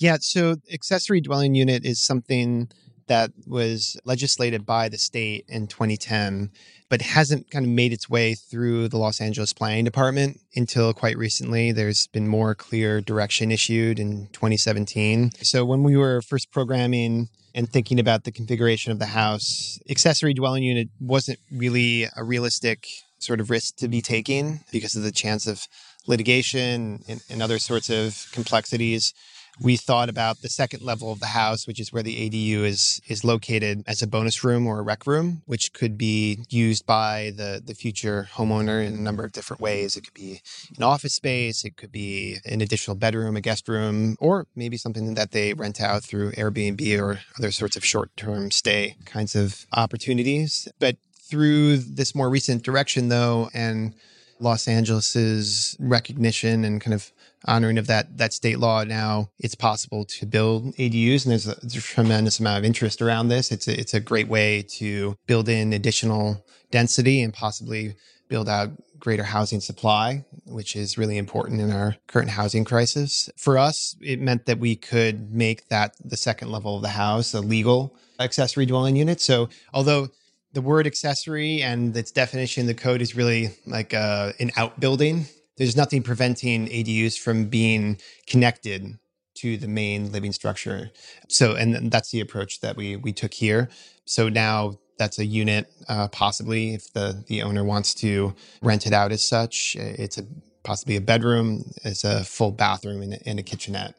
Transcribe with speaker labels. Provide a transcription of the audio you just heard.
Speaker 1: Yeah, so accessory dwelling unit is something that was legislated by the state in 2010, but hasn't kind of made its way through the Los Angeles Planning Department until quite recently. There's been more clear direction issued in 2017. So when we were first programming and thinking about the configuration of the house, accessory dwelling unit wasn't really a realistic sort of risk to be taking because of the chance of litigation and, and other sorts of complexities we thought about the second level of the house, which is where the ADU is is located as a bonus room or a rec room, which could be used by the the future homeowner in a number of different ways. It could be an office space, it could be an additional bedroom, a guest room, or maybe something that they rent out through Airbnb or other sorts of short-term stay kinds of opportunities. But through this more recent direction though and Los Angeles's recognition and kind of honoring of that that state law. Now it's possible to build ADUs and there's a, there's a, tremendous amount of interest around this. It's a, it's a great way to build in additional density and possibly build out greater housing supply which is really important in our current housing crisis. For us it meant that we could make that the second level of the house a legal accessory dwelling unit. So although the word accessory and its definition in the code is really like uh, an outbuilding there's nothing preventing ADUs from being connected to the main living structure. So, and that's the approach that we we took here. So now that's a unit, uh, possibly if the the owner wants to rent it out as such. It's a possibly a bedroom, it's a full bathroom and, and a kitchenette.